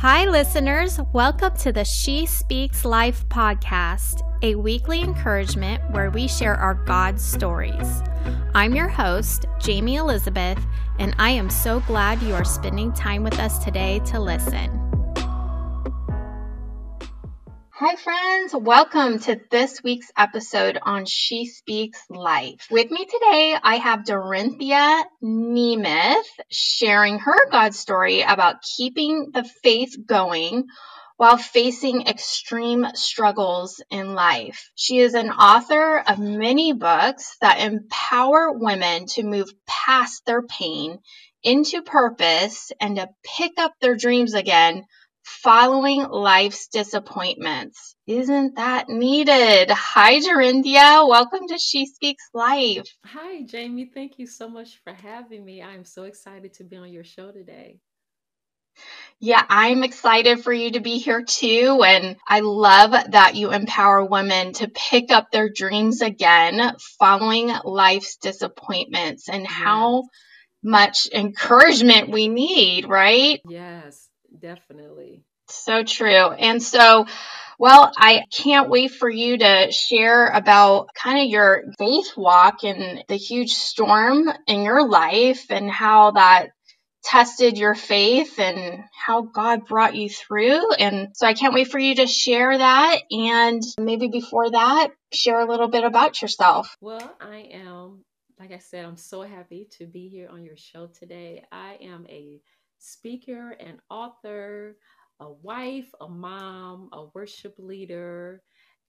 Hi, listeners. Welcome to the She Speaks Life podcast, a weekly encouragement where we share our God stories. I'm your host, Jamie Elizabeth, and I am so glad you are spending time with us today to listen. Hi, friends. Welcome to this week's episode on She Speaks Life. With me today, I have Dorinthia Nemeth sharing her God story about keeping the faith going while facing extreme struggles in life. She is an author of many books that empower women to move past their pain into purpose and to pick up their dreams again following life's disappointments. Isn't that needed? Hi, Dorinthia. Welcome to She Speaks Life. Hi, Jamie. Thank you so much for having me. I'm so excited to be on your show today. Yeah, I'm excited for you to be here too. And I love that you empower women to pick up their dreams again following life's disappointments and yes. how much encouragement we need, right? Yes definitely. So true. And so, well, I can't wait for you to share about kind of your faith walk and the huge storm in your life and how that tested your faith and how God brought you through. And so I can't wait for you to share that. And maybe before that, share a little bit about yourself. Well, I am, like I said, I'm so happy to be here on your show today. I am a speaker and author, a wife, a mom, a worship leader,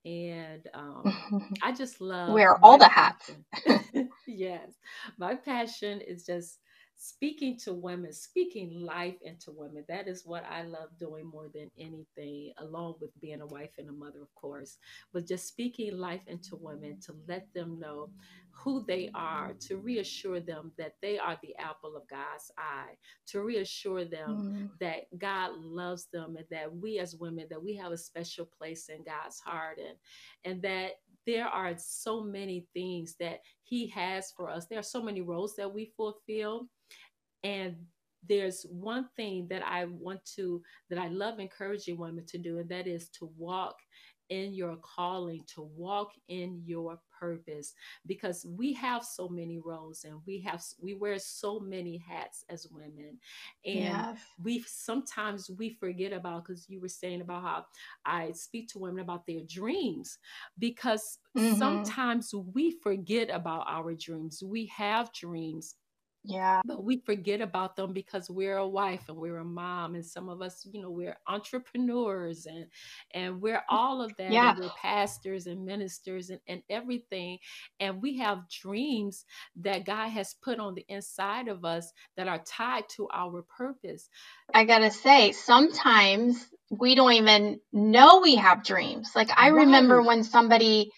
and um, I just love wear all the hats. yes, my passion is just speaking to women, speaking life into women. That is what I love doing more than anything, along with being a wife and a mother, of course. But just speaking life into women to let them know who they are, to reassure them that they are the apple of God's eye, to reassure them mm. that God loves them and that we as women that we have a special place in God's heart and and that there are so many things that he has for us. There are so many roles that we fulfill and there's one thing that I want to, that I love encouraging women to do, and that is to walk in your calling, to walk in your purpose, because we have so many roles and we have, we wear so many hats as women. And yes. we sometimes we forget about, because you were saying about how I speak to women about their dreams, because mm-hmm. sometimes we forget about our dreams. We have dreams yeah. But we forget about them because we're a wife and we're a mom and some of us, you know, we're entrepreneurs and and we're mm. all of that. Yeah. we're pastors and ministers and, and everything. And we have dreams that God has put on the inside of us that are tied to our purpose. I gotta say, sometimes we don't even know we have dreams. Like I right. remember when somebody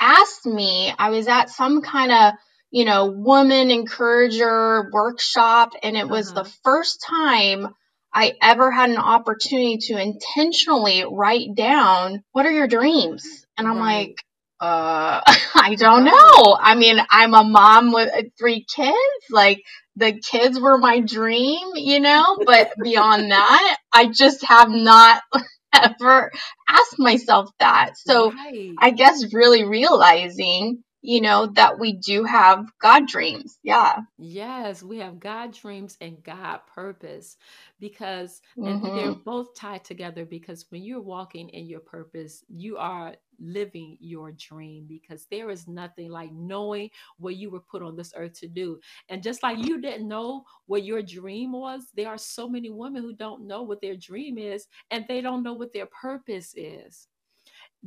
asked me, I was at some kind of you know, woman encourager workshop. And it was uh-huh. the first time I ever had an opportunity to intentionally write down what are your dreams? And I'm right. like, uh, I don't know. I mean, I'm a mom with uh, three kids. Like the kids were my dream, you know, but beyond that, I just have not ever asked myself that. So right. I guess really realizing you know, that we do have God dreams. Yeah. Yes, we have God dreams and God purpose because and they're mm-hmm. both tied together because when you're walking in your purpose, you are living your dream because there is nothing like knowing what you were put on this earth to do. And just like you didn't know what your dream was, there are so many women who don't know what their dream is and they don't know what their purpose is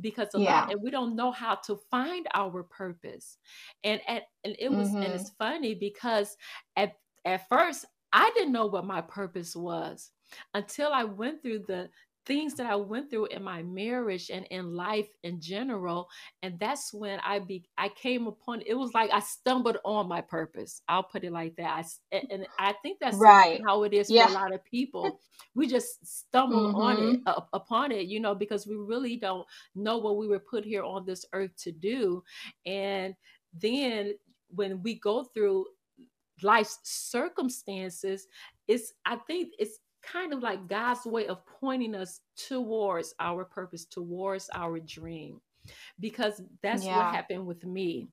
because a yeah. lot and we don't know how to find our purpose and and, and it was mm-hmm. and it's funny because at at first i didn't know what my purpose was until i went through the things that I went through in my marriage and in life in general. And that's when I be I came upon it was like I stumbled on my purpose. I'll put it like that. I, and I think that's right. how it is yeah. for a lot of people. We just stumble mm-hmm. on it uh, upon it, you know, because we really don't know what we were put here on this earth to do. And then when we go through life's circumstances, it's I think it's kind of like God's way of pointing us towards our purpose, towards our dream. Because that's yeah. what happened with me.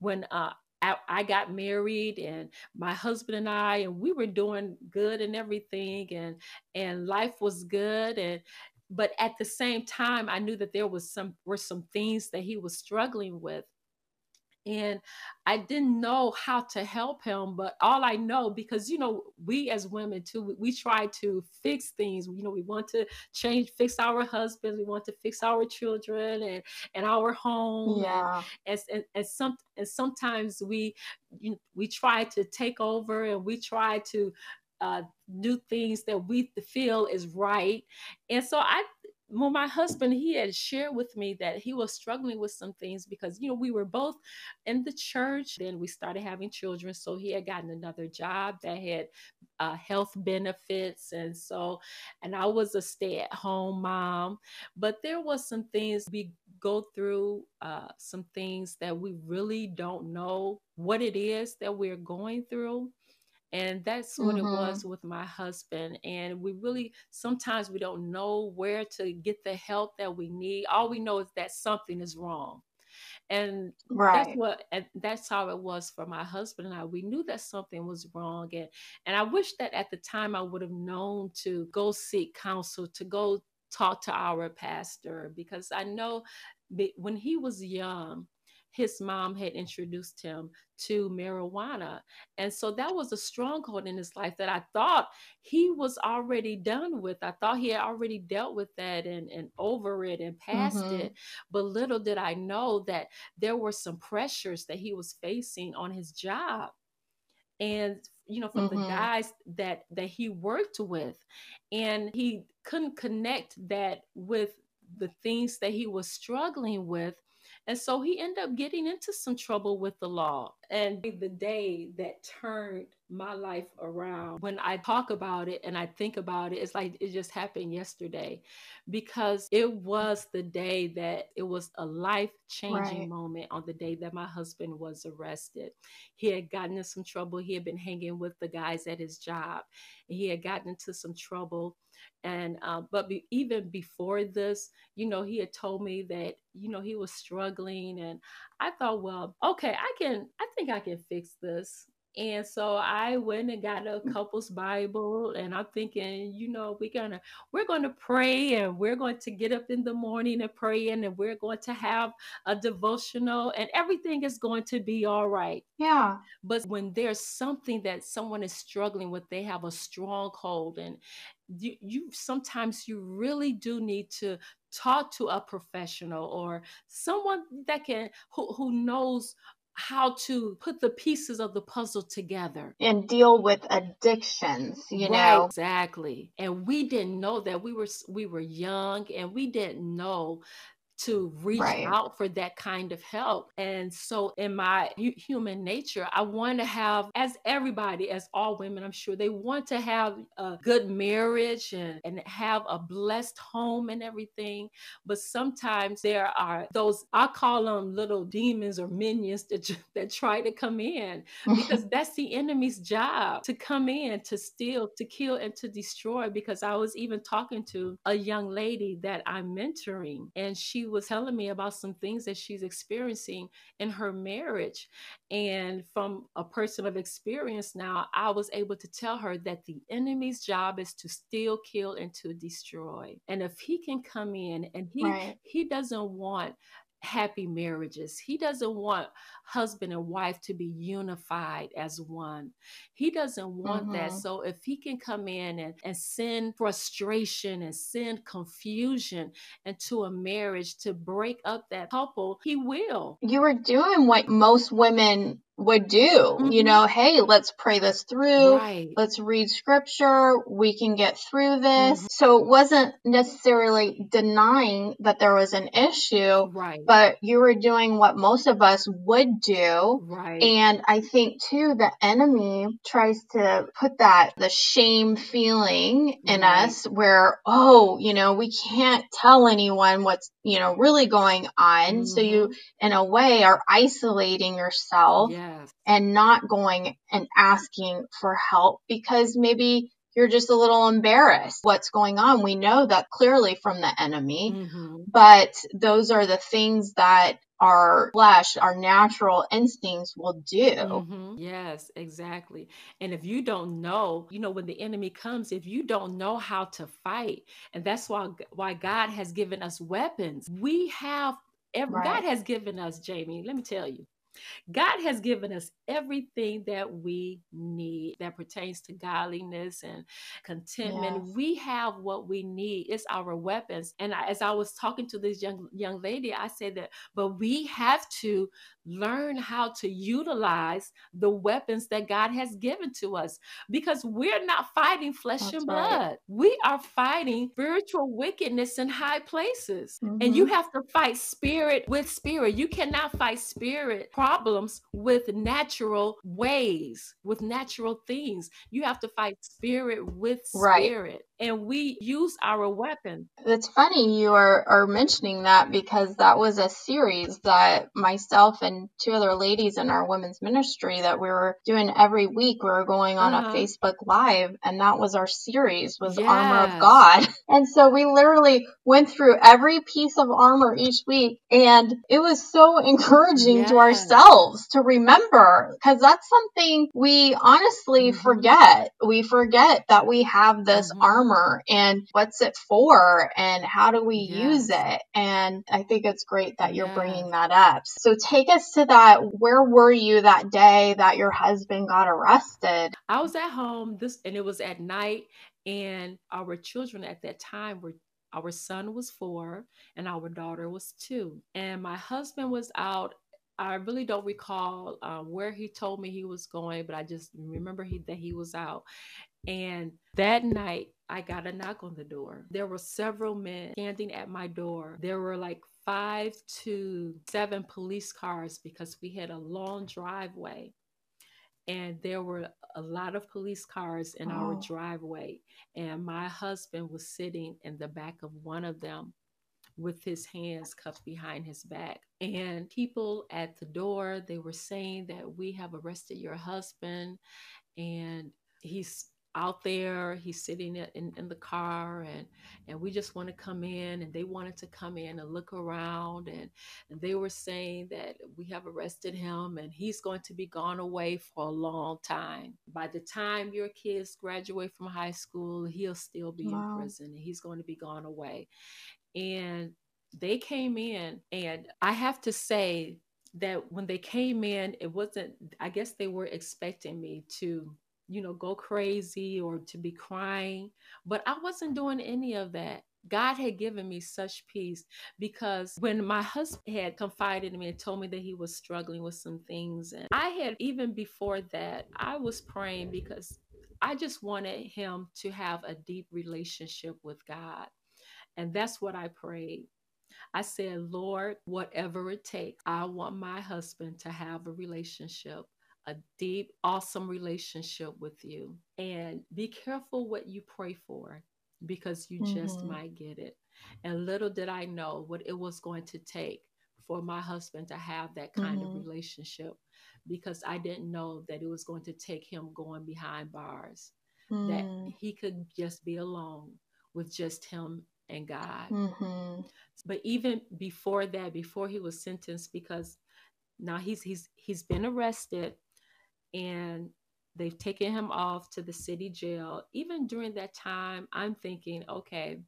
When uh, I, I got married and my husband and I and we were doing good and everything and and life was good and but at the same time I knew that there was some were some things that he was struggling with and I didn't know how to help him. But all I know, because you know, we as women too, we, we, try to fix things. You know, we want to change, fix our husbands, we want to fix our children and and our home. Yeah. And and, and some and sometimes we you, we try to take over and we try to uh, do things that we feel is right. And so I well, my husband, he had shared with me that he was struggling with some things because, you know, we were both in the church. Then we started having children. So he had gotten another job that had uh, health benefits. And so, and I was a stay at home mom. But there was some things we go through, uh, some things that we really don't know what it is that we're going through and that's what mm-hmm. it was with my husband and we really sometimes we don't know where to get the help that we need all we know is that something is wrong and right. that's what and that's how it was for my husband and I. We knew that something was wrong, and and I wish that at the time I would have known to go seek counsel, to go talk to our pastor, because I know when he was young, his mom had introduced him to marijuana. And so that was a stronghold in his life that I thought he was already done with. I thought he had already dealt with that and, and over it and past mm-hmm. it. But little did I know that there were some pressures that he was facing on his job. And you know from mm-hmm. the guys that that he worked with and he couldn't connect that with the things that he was struggling with and so he ended up getting into some trouble with the law. And the day that turned my life around, when I talk about it and I think about it, it's like it just happened yesterday because it was the day that it was a life changing right. moment on the day that my husband was arrested. He had gotten in some trouble. He had been hanging with the guys at his job. He had gotten into some trouble and uh, but be, even before this you know he had told me that you know he was struggling and i thought well okay i can i think i can fix this and so I went and got a mm. couple's Bible, and I'm thinking, you know, we're gonna we're gonna pray, and we're going to get up in the morning and pray, and we're going to have a devotional, and everything is going to be all right. Yeah. But when there's something that someone is struggling with, they have a stronghold, and you, you sometimes you really do need to talk to a professional or someone that can who, who knows how to put the pieces of the puzzle together. And deal with addictions you right, know? exactly. And we didn't know that we were we were young and we didn't know to reach right. out for that kind of help. And so, in my human nature, I want to have, as everybody, as all women, I'm sure they want to have a good marriage and, and have a blessed home and everything. But sometimes there are those, I call them little demons or minions that, that try to come in because that's the enemy's job to come in, to steal, to kill, and to destroy. Because I was even talking to a young lady that I'm mentoring, and she was telling me about some things that she's experiencing in her marriage. And from a person of experience now, I was able to tell her that the enemy's job is to steal, kill, and to destroy. And if he can come in and he right. he doesn't want happy marriages. He doesn't want husband and wife to be unified as one. He doesn't want mm-hmm. that. So if he can come in and, and send frustration and send confusion into a marriage to break up that couple, he will. You were doing what most women would do. Mm-hmm. You know, hey, let's pray this through. Right. Let's read scripture. We can get through this. Mm-hmm. So it wasn't necessarily denying that there was an issue, right. but you were doing what most of us would do. Right. And I think too, the enemy tries to put that, the shame feeling in right. us where, oh, you know, we can't tell anyone what's, you know, really going on. Mm-hmm. So you, mm-hmm. in a way, are isolating yourself. Yeah yes. and not going and asking for help because maybe you're just a little embarrassed what's going on. We know that clearly from the enemy, mm-hmm. but those are the things that our flesh, our natural instincts will do. Mm-hmm. Yes, exactly. And if you don't know, you know, when the enemy comes, if you don't know how to fight, and that's why why God has given us weapons. We have every, right. God has given us, Jamie. Let me tell you, God has given us everything that we need that pertains to godliness and contentment. Yes. We have what we need. It's our weapons. And as I was talking to this young young lady, I said that, but we have to learn how to utilize the weapons that God has given to us because we're not fighting flesh That's and blood. Right. We are fighting spiritual wickedness in high places. Mm-hmm. And you mm-hmm. have to fight spirit with spirit. You cannot fight spirit problems with natural ways, with natural things. You have to fight spirit with spirit. And we use our weapon. It's funny you are, are mentioning that because that was a series that myself and two other ladies in our women's ministry that we were doing every week. We were going on uh-huh. a Facebook Live, and that was our series was yes. Armor of God. And so we literally went through every piece of armor each week, and it was so encouraging yes. to ourselves to remember because that's something we honestly mm-hmm. forget. We forget that we have this mm-hmm. armor armor and what's it for and how do we yes. use it? And I think it's great that you're yes. bringing that up. So take us to that. Where were you that day that your husband got arrested? I was at home this and it was at night and our children at that time were our son was four and our daughter was two. And my husband was out I really don't recall um, where he told me he was going, but I just remember he, that he was out. And that night, I got a knock on the door. There were several men standing at my door. There were like five to seven police cars because we had a long driveway. And there were a lot of police cars in oh. our driveway. And my husband was sitting in the back of one of them with his hands cuffed behind his back. And people at the door, they were saying that we have arrested your husband and he's out there he's sitting in, in the car and and we just want to come in and they wanted to come in and look around and and they were saying that we have arrested him and he's going to be gone away for a long time by the time your kids graduate from high school he'll still be wow. in prison and he's going to be gone away and they came in and i have to say that when they came in it wasn't i guess they were expecting me to you know, go crazy or to be crying. But I wasn't doing any of that. God had given me such peace because when my husband had confided in me and told me that he was struggling with some things, and I had even before that, I was praying because I just wanted him to have a deep relationship with God. And that's what I prayed. I said, Lord, whatever it takes, I want my husband to have a relationship a deep, awesome relationship with you. And be careful what you pray for because you mm-hmm. just might get it. And little did I know what it was going to take for my husband to have that kind mm-hmm. of relationship because I didn't know that it was going to take him going behind bars, mm. that he could just be alone with just him and God. Mm-hmm. But even before that, before he was sentenced, because now he's he's he's been arrested and they've taken him off to the city jail. Even during that time, I'm thinking, okay,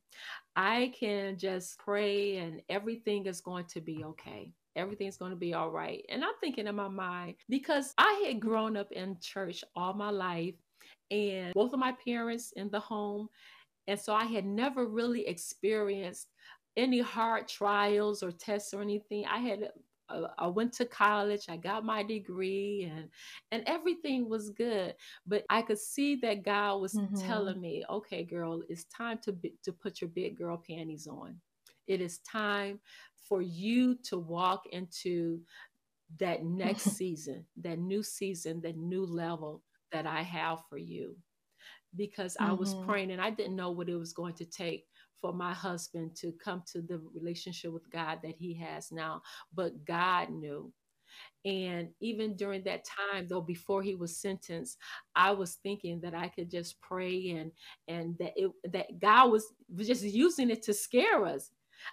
I can just pray and everything is going to be okay. Everything's going to be all right. And I'm thinking in my mind, because I had grown up in church all my life, and both of my parents in the home. And so I had never really experienced any hard trials or tests or anything. I had I went to college, I got my degree and and everything was good, but I could see that God was mm-hmm. telling me, "Okay, girl, it's time to be, to put your big girl panties on. It is time for you to walk into that next season, that new season, that new level that I have for you." Because mm-hmm. I was mm-hmm. praying and I didn't know what it was going to take for my husband to come to the relationship with God that he has now. But God knew. And even during that time, though, before he was sentenced, I was thinking that I could just pray and and that it that God was just using it to scare us.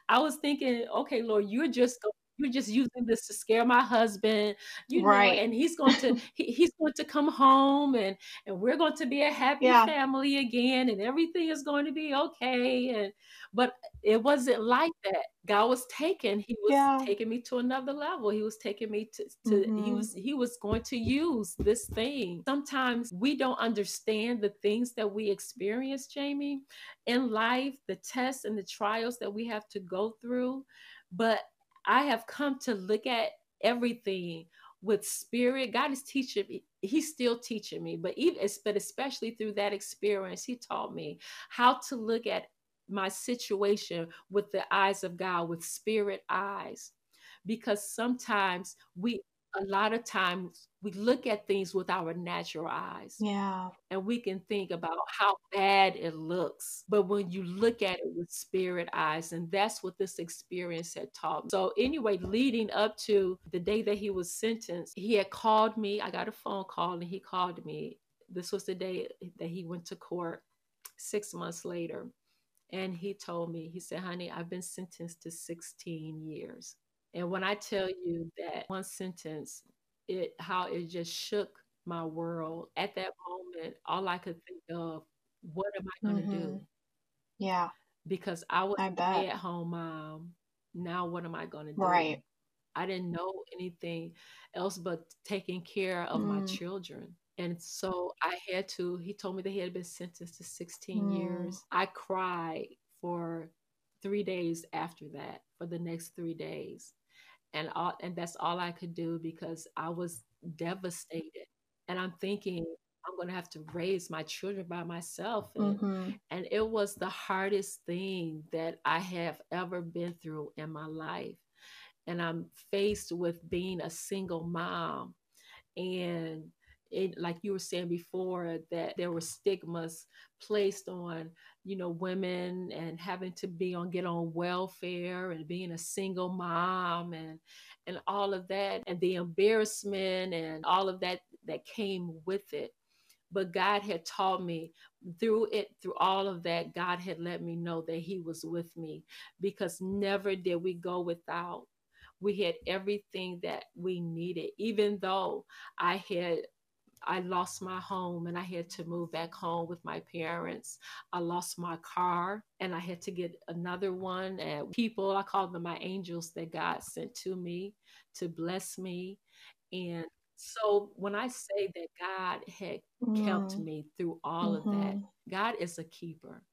I was thinking, okay, Lord, you're just you're just using this to scare my husband you right. know and he's going to he, he's going to come home and and we're going to be a happy yeah. family again and everything is going to be okay and but it wasn't like that god was taking he was yeah. taking me to another level he was taking me to, to mm-hmm. he was he was going to use this thing sometimes we don't understand the things that we experience jamie in life the tests and the trials that we have to go through but I have come to look at everything with spirit. God is teaching me. He's still teaching me, but even but especially through that experience, He taught me how to look at my situation with the eyes of God, with spirit eyes. Because sometimes we a lot of times we look at things with our natural eyes. Yeah. And we can think about how bad it looks. But when you look at it with spirit eyes, and that's what this experience had taught me. So, anyway, leading up to the day that he was sentenced, he had called me. I got a phone call and he called me. This was the day that he went to court six months later. And he told me, he said, honey, I've been sentenced to 16 years. And when I tell you that one sentence, it how it just shook my world at that moment, all I could think of, what am I going to mm-hmm. do? Yeah. Because I was stay at home mom. Now what am I going to do? Right. I didn't know anything else but taking care of mm. my children. And so I had to, he told me that he had been sentenced to 16 mm. years. I cried for three days after that, for the next three days and all and that's all I could do because I was devastated. And I'm thinking I'm going to have to raise my children by myself and, mm-hmm. and it was the hardest thing that I have ever been through in my life. And I'm faced with being a single mom and it, like you were saying before that there were stigmas placed on you know women and having to be on get on welfare and being a single mom and and all of that and the embarrassment and all of that that came with it but God had taught me through it, through all of that, God had let me know that He was with me because never did we go without. We had everything that we needed, even though I had I lost my home and I had to move back home with my parents. I lost my car and I had to get another one. And people, I call them my angels that God sent to me to bless me. And so when I say that God had mm. kept me through all mm-hmm. of that, mm-hmm. God is a keeper.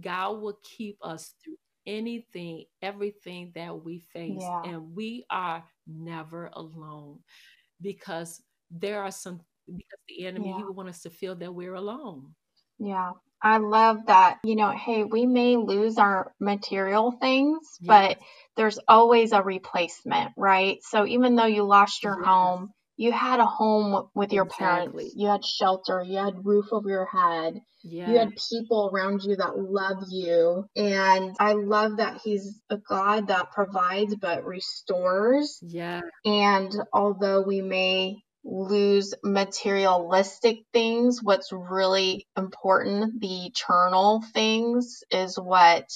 God will keep us through anything, everything that we face. Yeah. And we are never alone because there are some because the enemy yeah. he would want us to feel that we're alone yeah i love that you know hey we may lose our material things yes. but there's always a replacement right so even though you lost your yes. home you had a home with your exactly. parents you had shelter you had roof over your head yeah. you had people around you that love you and i love that he's a god that provides but restores yeah and although we may lose materialistic things. What's really important, the eternal things, is what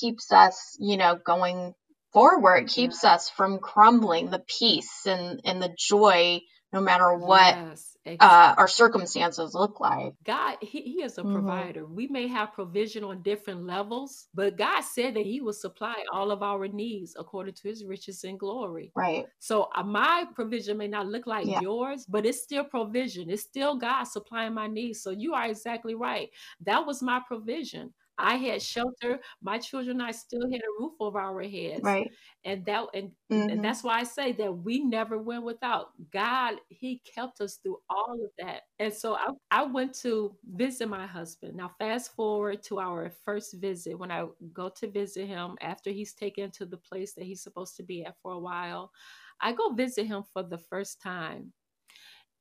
keeps us, you know, going forward, keeps us from crumbling, the peace and, and the joy, no matter what yes uh, our circumstances look like. God, he, he is a mm-hmm. provider. We may have provision on different levels, but God said that He will supply all of our needs according to His riches and glory. Right. So uh, my provision may not look like yeah. yours, but it's still provision. It's still God supplying my needs. So you are exactly right. That was my provision. I had shelter. My children I still had a roof over our heads. Right. And that and, mm-hmm. and that's why I say that we never went without. God, He kept us through all of that. And so I, I went to visit my husband. Now fast forward to our first visit when I go to visit him after he's taken to the place that he's supposed to be at for a while. I go visit him for the first time.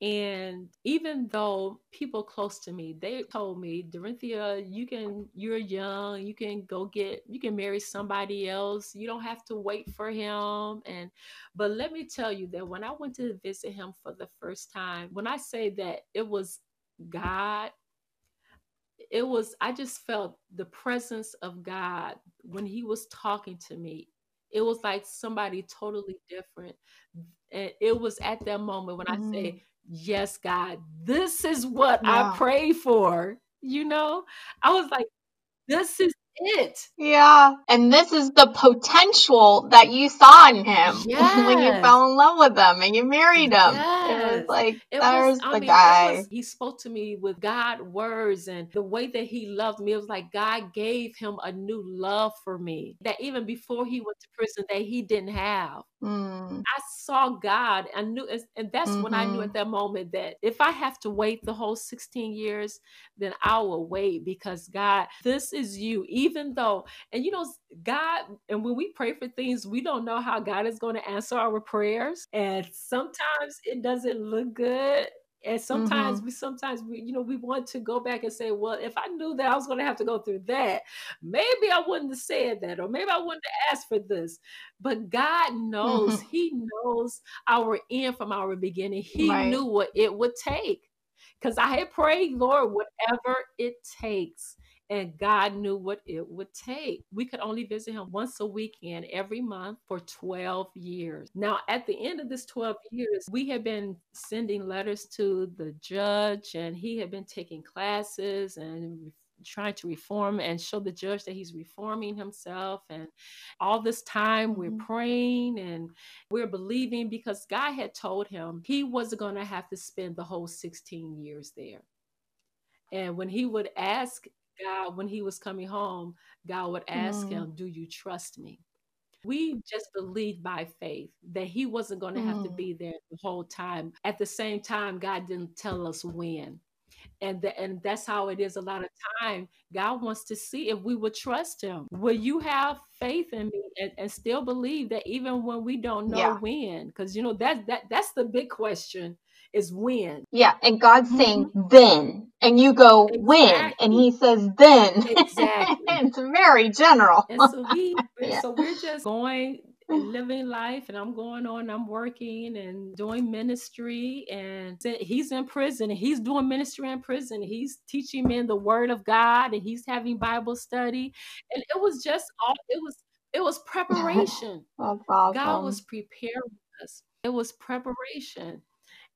And even though people close to me, they told me, Dorinthia, you can, you're young, you can go get, you can marry somebody else. You don't have to wait for him. And, but let me tell you that when I went to visit him for the first time, when I say that it was God, it was, I just felt the presence of God when he was talking to me. It was like somebody totally different. And it was at that moment when. I say, mm-hmm yes, God, this is what I pray for. You know, I was like, this is it. Yeah. And this is the potential that you saw in him yes. when you fell in love with him and you married him. Yes. Was like, it was, the I mean, guy. Was, he spoke to me with God words and the way that he loved me. It was like God gave him a new love for me that even before he went to prison that he didn't have. Mm. I saw God. I knew, and that's mm-hmm. when I knew mm-hmm. at that moment that if I have to wait the whole 16 years, then I will wait because God, this is you. Even though, and you know, God, and when we pray for things, we don't know how God is going to answer our prayers. And sometimes it doesn't look good and sometimes mm-hmm. we sometimes we you know we want to go back and say well if i knew that i was going to have to go through that maybe i wouldn't have said that or maybe i wouldn't have asked for this but god knows mm-hmm. he knows our end from our beginning he right. knew what it would take because i had prayed lord whatever it takes and God knew what it would take. We could only visit him once a weekend every month for 12 years. Now, at the end of this 12 years, we had been sending letters to the judge, and he had been taking classes and trying to reform and show the judge that he's reforming himself. And all this time we're mm-hmm. praying and we're believing because God had told him he wasn't going to have to spend the whole 16 years there. And when he would ask God, when he was coming home, God would ask mm. him, Do you trust me? We just believed by faith that he wasn't going to have mm. to be there the whole time. At the same time, God didn't tell us when. And, the, and that's how it is a lot of time. God wants to see if we would trust him. Will you have faith in me and, and still believe that even when we don't know yeah. when? Because you know that that that's the big question is when. Yeah, and God's mm-hmm. saying then, and you go exactly. when, and He says then. Exactly. it's very general. And so we, yeah. so we're just going and living life and I'm going on, I'm working and doing ministry and he's in prison and he's doing ministry in prison. He's teaching men the word of God and he's having Bible study. And it was just all it was it was preparation. Awesome. God was preparing us. It was preparation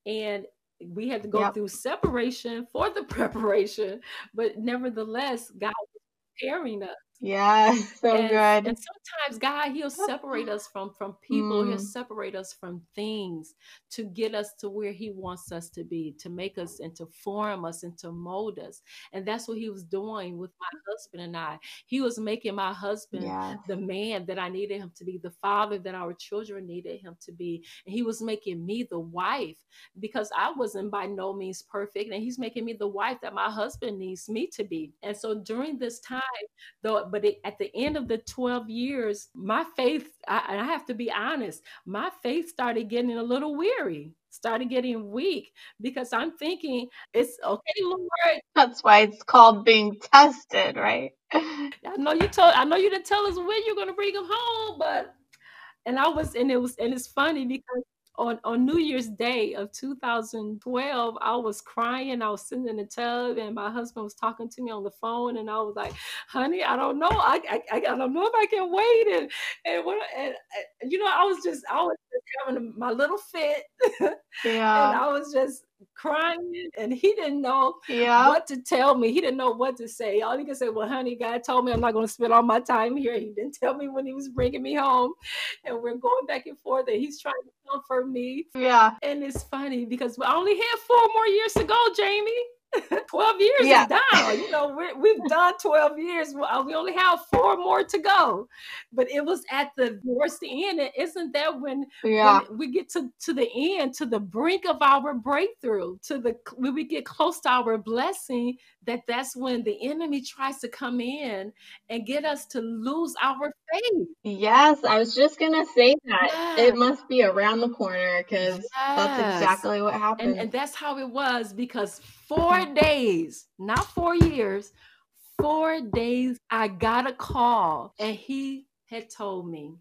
and we had to go yep. through separation for the preparation but nevertheless god was preparing us yeah, so and, good. And sometimes God, He'll separate us from from people. Mm. He'll separate us from things to get us to where He wants us to be, to make us and to form us and to mold us. And that's what He was doing with my husband and I. He was making my husband yes. the man that I needed him to be, the father that our children needed him to be. And He was making me the wife because I wasn't by no means perfect. And He's making me the wife that my husband needs me to be. And so during this time, though but it, at the end of the 12 years, my faith, I, I have to be honest, my faith started getting a little weary started getting weak because I'm thinking it's okay, Lord. That's why it's called being tested, right? I know you told I know you didn't tell us when you're gonna bring him home, but and I was and it was and it's funny because on, on New Year's Day of 2012, I was crying. I was sitting in the tub, and my husband was talking to me on the phone, and I was like, "Honey, I don't know. I I, I don't know if I can wait." And and, what, and, and you know, I was just I was just having my little fit, yeah, and I was just crying and he didn't know yeah. what to tell me. He didn't know what to say. All he could say, well, honey, God told me I'm not going to spend all my time here. He didn't tell me when he was bringing me home. And we're going back and forth and he's trying to comfort me. Yeah. And it's funny because we only have four more years to go, Jamie. 12 years yeah. is done. You know, we have done 12 years. Uh, we only have four more to go. But it was at the towards the end. And isn't that when, yeah. when we get to, to the end, to the brink of our breakthrough, to the when we get close to our blessing, that that's when the enemy tries to come in and get us to lose our faith. Yes, I was just gonna say that. Yes. It must be around the corner because yes. that's exactly what happened. And, and that's how it was because four days, not four years, four days, I got a call and he had told me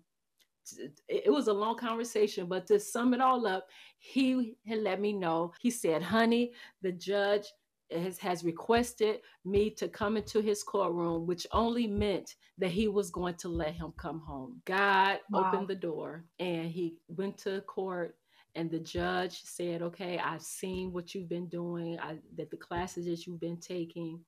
it was a long conversation, but to sum it all up, he had let me know. He said, honey, the judge has, has requested me to come into his courtroom, which only meant that he was going to let him come home. God wow. opened the door and he went to court and the judge said, "Okay, I've seen what you've been doing, I, that the classes that you've been taking,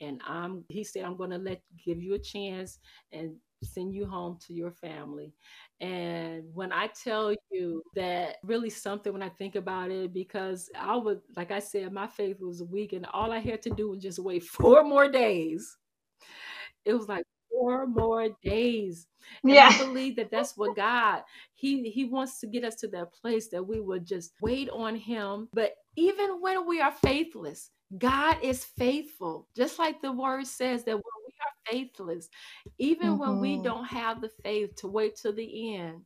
and I'm." He said, "I'm going to let give you a chance and send you home to your family." And when I tell you that really something when I think about it, because I would, like I said, my faith was weak and all I had to do was just wait four more days. It was like four more days. And yeah. I believe that that's what God, he, he wants to get us to that place that we would just wait on him. But even when we are faithless, God is faithful. Just like the word says that when are faithless, even mm-hmm. when we mm-hmm. don't have the faith to wait to the end,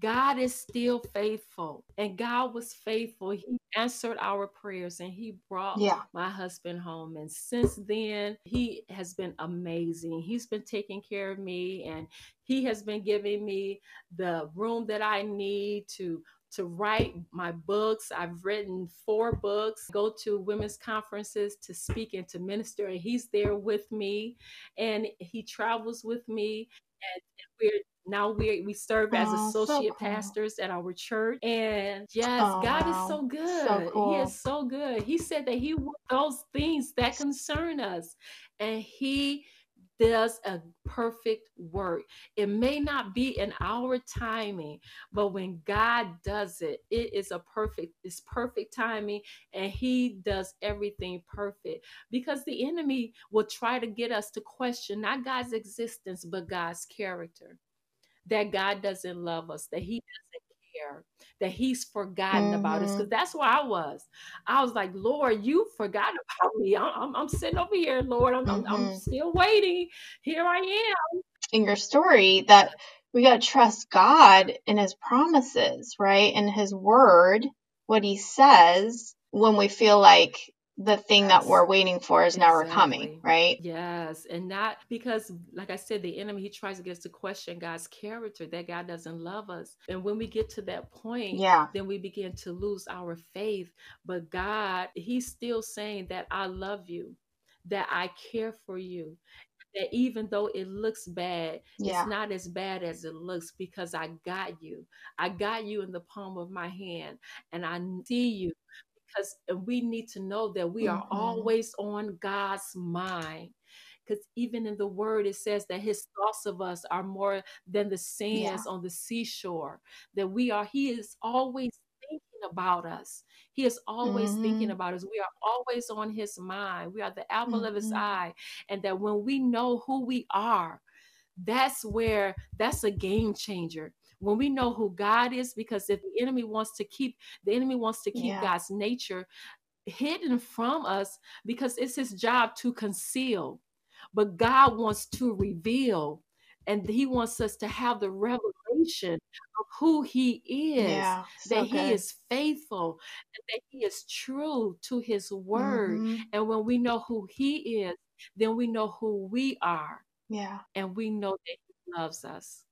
God is still faithful. And God was faithful. He answered our prayers and he brought yeah. my husband home. And since then, he has been amazing. He's been taking care of me and he has been giving me the room that I need to to write my books. I've written four books, go to women's conferences to speak and to minister, and he's there with me and he travels with me. And we're now we we serve as oh, associate so cool. pastors at our church and yes oh, god is so good so cool. he is so good he said that he those things that concern us and he does a perfect work. It may not be in our timing, but when God does it, it is a perfect, it's perfect timing, and He does everything perfect. Because the enemy will try to get us to question not God's existence, but God's character. That God doesn't love us, that He care, that he's forgotten mm-hmm. about us. Because that's where I was. I was like, Lord, you forgot about me. I'm, I'm, I'm sitting over here, Lord. I'm, mm-hmm. I'm, I'm mm-hmm. still waiting. Here I am. In your story, that we got to trust God in his promises, right? And his word, what he says when we feel like the thing yes. that we're waiting for is exactly. never coming, right? Yes. And not because, like I said, the enemy, he tries to get us to question God's character, that God doesn't love us. And when we get to that point, yeah. then we begin to lose our faith. But God, he's still saying that I love you, that I care for you. That even though it looks bad, yeah. it's not as bad as it looks because I got you. I got you in the palm of my hand and I see you because we need to know that we are mm-hmm. always on God's mind. Because even in the word, it says that his thoughts of us are more than the sands yeah. on the seashore. That we are, he is always thinking about us. He is always mm-hmm. thinking about us. We are always on his mind. We are the apple mm-hmm. of his mm-hmm. eye. And that when we know who we are, that's where that's a game changer when we know who God is, because if the enemy wants to keep the enemy wants to keep yeah. God's nature hidden from us because it's his job to conceal. But God wants to reveal and he wants us to have the revelation of who he is yeah, so that good. he is faithful and that he is true to his word mm-hmm. and when we know who he is then we know who we are yeah and we know that he loves us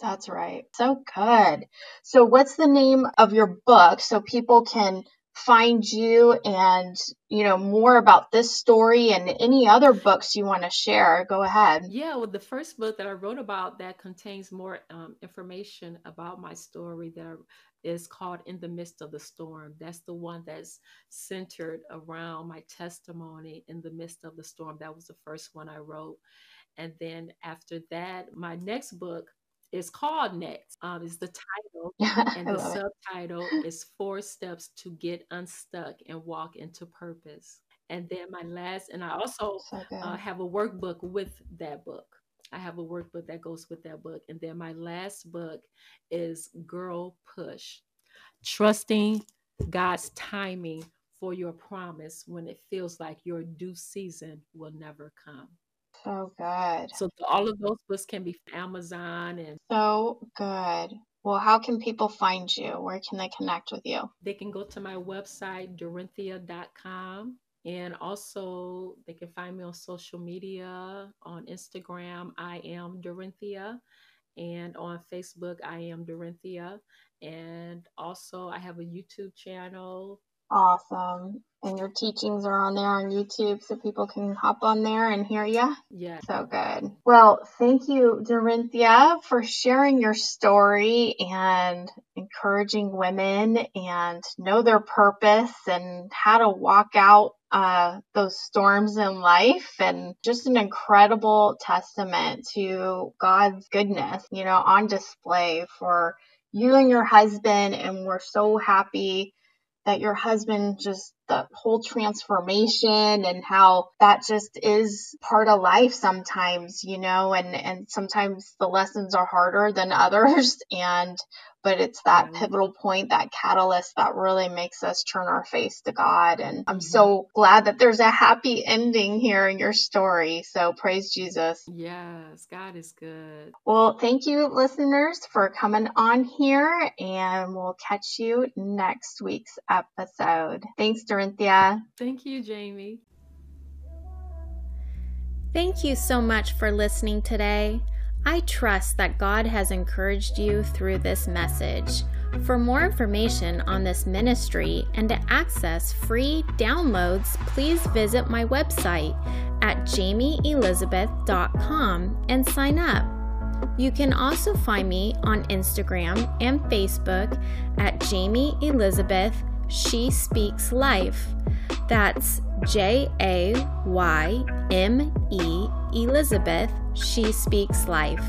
that's right. So good. So, what's the name of your book so people can find you and, you know, more about this story and any other books you want to share? Go ahead. Yeah, well, the first book that I wrote about that contains more um, information about my story that is called In the Midst of the Storm. That's the one that's centered around my testimony in the midst of the storm. That was the first one I wrote. And then after that, my next book is called Next. Um, is the title, and the subtitle it. is Four Steps to Get Unstuck and Walk into Purpose. And then my last, and I also so uh, have a workbook with that book. I have a workbook that goes with that book. And then my last book is Girl Push Trusting God's Timing for Your Promise when it feels like your due season will never come. So good. So all of those books can be Amazon and so good. Well, how can people find you? Where can they connect with you? They can go to my website, dorinthia.com. And also, they can find me on social media on Instagram, I am Dorinthia. And on Facebook, I am Dorinthia. And also, I have a YouTube channel. Awesome. And your teachings are on there on YouTube so people can hop on there and hear you. Yeah. So good. Well, thank you, Dorinthia, for sharing your story and encouraging women and know their purpose and how to walk out uh, those storms in life and just an incredible testament to God's goodness, you know, on display for you and your husband. And we're so happy that your husband just the whole transformation and how that just is part of life sometimes you know and and sometimes the lessons are harder than others. And but it's that mm-hmm. pivotal point, that catalyst that really makes us turn our face to God. And I'm mm-hmm. so glad that there's a happy ending here in your story. So praise Jesus. Yes, God is good. Well, thank you, listeners, for coming on here, and we'll catch you next week's episode. Thanks, Dorinthia. Thank you, Jayme. Thank you so much for listening today. I trust that God has encouraged you through this message. For more information on this ministry and to access free downloads, please visit my website at jaymeelizabeth.com and sign up. You can also find me on Instagram and Facebook at Jayme Elizabeth She Speaks Life. That's J A Y M E Elizabeth She Speaks Life.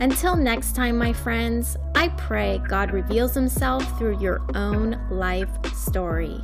Until next time, my friends, I pray God reveals Himself through your own life story.